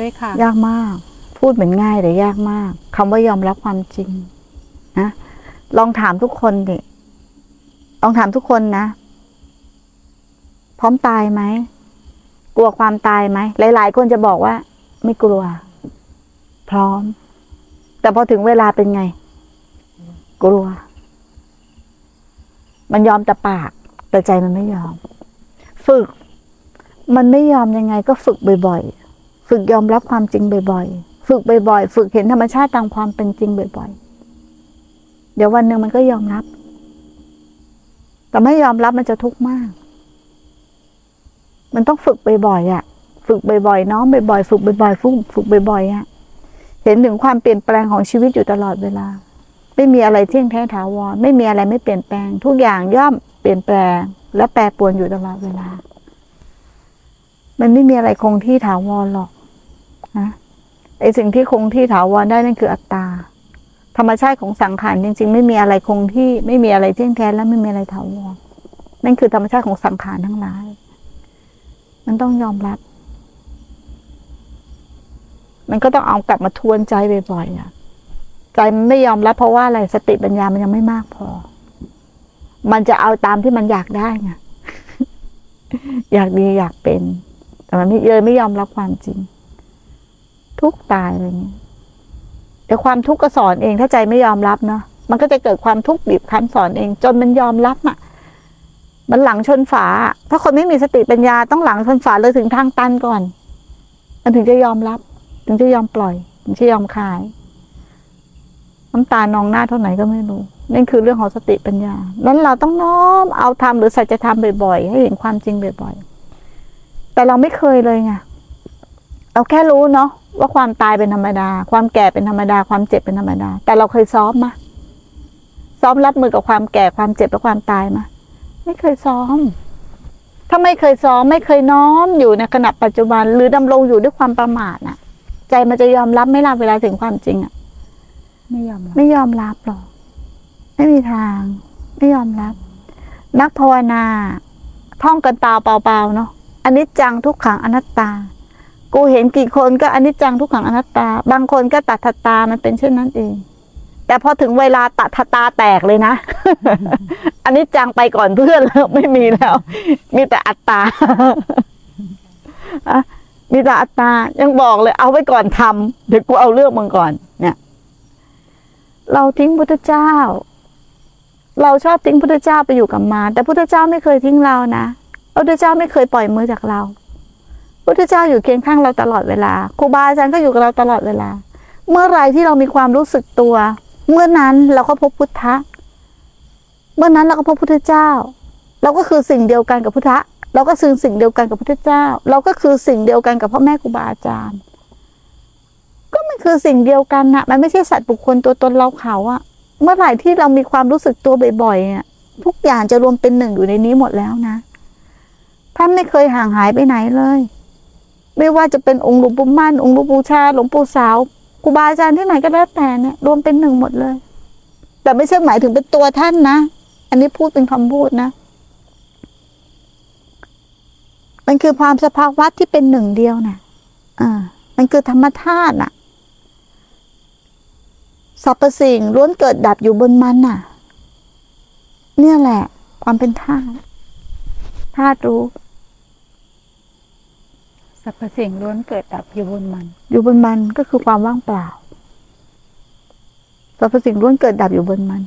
ด้วยค่ะ ยากมาก พูดเหมือนง่ายแต่ยากมากคำว่ายอมรับความจริงนะลองถามทุกคนดิลองถามทุกคนนะ พร้อมตายไหมกลัวความตายไหมหลาย ๆ คนจะบอกว่า ไม่กลัว พร้อม แต่พอถึงเวลาเป็นไง กลัว มันยอมแต่ปาก แต่ใจมันไม่ยอม ฝึก มันไม่ยอมยังไง ก็ฝึกบ่อย ๆ ฝึกยอมรับความจริงบ่อยๆ ฝึกบ่อยๆ ฝึกเห็นธรรมชาติตามความเป็นจริงบ่อยๆ เดี๋ยววันหนึ่งมันก็ยอมรับ แต่ไม่ยอมรับมันจะทุกข์มาก มันต้องฝึกบ่อยๆอะ ฝึกบ่อยๆ น้อมบ่อยๆ ฝึกบ่อยๆ ฝึกฝึกบ่อยๆอะ เห็นถึงความเปลี่ยนแปลงของชีวิตอยู่ตลอดเวลา ไม่มีอะไรเที่ยงแท้ถาวร ไม่มีอะไรไม่เปลี่ยนแปลง ทุกอย่างย่อมเปลี่ยนแปลง และแปรปรวนอยู่ตลอดเวลามันไม่มีอะไรคงที่ถาวรหรอก นะไอสิ่งที่คงที่ถาวรได้นั่นคืออัตตา ธรรมชาติของสังขารจริง ๆ ไม่มีอะไรคงที่ไม่มีอะไรเที่ยงแท้และไม่มีอะไรถาวรนั่นคือธรรมชาติของสังขารทั้งหลาย มันต้องยอมรับ มันก็ต้องเอากลับมาทวนใจบ่อยๆอะใจมันไม่ยอมรับเพราะว่าอะไรสติปัญญามันยังไม่มากพอ มันจะเอาตามที่มันอยากได้ไงอยากดีอยากเป็น แต่มันไม่เลยไม่ยอมรับความจริง ทุกตายอะไรเงี้ยแต่ความทุกข์ก็สอนเองถ้าใจไม่ยอมรับเนาะมันก็จะเกิดความทุกข์บีบคั้นสอนเอง จนมันยอมรับอะมันหลังชนฝา ถ้าคนไม่มีสติปัญญาต้องหลังชนฝาเลยถึงทางตันก่อน มันถึงจะยอมรับ ถึงจะยอมปล่อย ถึงจะยอมคลาย น้ำตานองหน้าเท่าไหร่ก็ไม่รู้นั่นคือเรื่องของสติปัญญานั้นเราต้องน้อมเอาทำหรือสัจธรรมบ่อยๆ ให้เห็นความจริงบ่อยๆ แต่เราไม่เคยเลยไง เราแค่รู้เนาะว่าความตายเป็นธรรมดา ความแก่เป็นธรรมดา ความเจ็บเป็นธรรมดา แต่เราเคยซ้อมมะซ้อมรับมือกับความแก่ความเจ็บและความตายมาไม่เคยซ้อม ถ้าไม่เคยซ้อมไม่เคยน้อมอยู่ในขณะปัจจุบัน หรือดำรงอยู่ด้วยความประมาทน่ะ ใจมันจะยอมรับไหม่ล่ะเวลาถึงความจริงอะ ไม่ยอมรับไม่ยอมรับหรอกไม่มีทาง ไม่ยอมรับ นักภาวนา ท่องกันตาเปล่าๆเนาะอันนี้จังทุกขังอนัตตา กูเห็นกี่คนก็อันนี้จังทุกขังอนัตตา บางคนก็ตัดทัตตามันเป็นเช่นนั้นเอง แต่พอถึงเวลาตัดทัตตาแตกเลยนะอันนี้จังไปก่อนเพื่อนแล้วไม่มีแล้ว มีแต่อัตตาอะมีแต่อัตตายังบอกเลย เอาไว้ก่อนทำเดี๋ยวกูเอาเรื่องมึงก่อน เนี่ย เราทิ้งพุทธเจ้า เราชอบทิ้งพุทธเจ้าไปอยู่กับมา แต่พุทธเจ้าไม่เคยทิ้งเรานะพุทธเจ้าไม่เคยปล่อยมือจากเรา พุทธเจ้าอยู่เคียงข้างเราตลอดเวลาครูบาอาจารย์ก็อยู่กับเราตลอดเวลา เมื่อไรที่เรามีความรู้สึกตัว เมื่อนั้นเราก็พบพุทธะ เมื่อนั้นเราก็พบพุทธเจ้า เราก็คือสิ่งเดียวกันกับพุทธะ เราก็คือสิ่งเดียวกันกับพุทธเจ้า เราก็คือสิ่งเดียวกันกับพ่อแม่ครูบาอาจารย์ ก็มันคือสิ่งเดียวกันนะมันไม่ใช่สัตว์บุคคลตัวตนเราเขาอะเมื่อไหร่ที่เรามีความรู้สึกตัวบ่อยๆอะทุกอย่างจะรวมเป็นหนึ่งอยู่ในนี้หมดแล้วนะท่านไม่เคยห่างหายไปไหนเลย ไม่ว่าจะเป็นองค์หลวงปู่มั่น องค์หลวงปู่ชาหลวงปู่สาวครูบาอาจารย์ที่ไหนก็แล้วแต่เนี่ยรวมเป็นหนึ่งหมดเลย แต่ไม่ใช่หมายถึงเป็นตัวท่านนะ อันนี้พูดเป็นคำพูดนะ มันคือความสภาวะที่เป็นหนึ่งเดียวนะอ่ามันคือธรรมธาตุน่ะสรรพสิ่งล้วนเกิดดับอยู่บนมันน่ะ เนี่ยแหละ ความเป็นธาตุธาตุรู้ สรรพสิ่งล้วนเกิดดับอยู่บนมัน อยู่บนมันก็คือความว่างเปล่าสรรพสิ่งล้วนเกิดดับอยู่บนมัน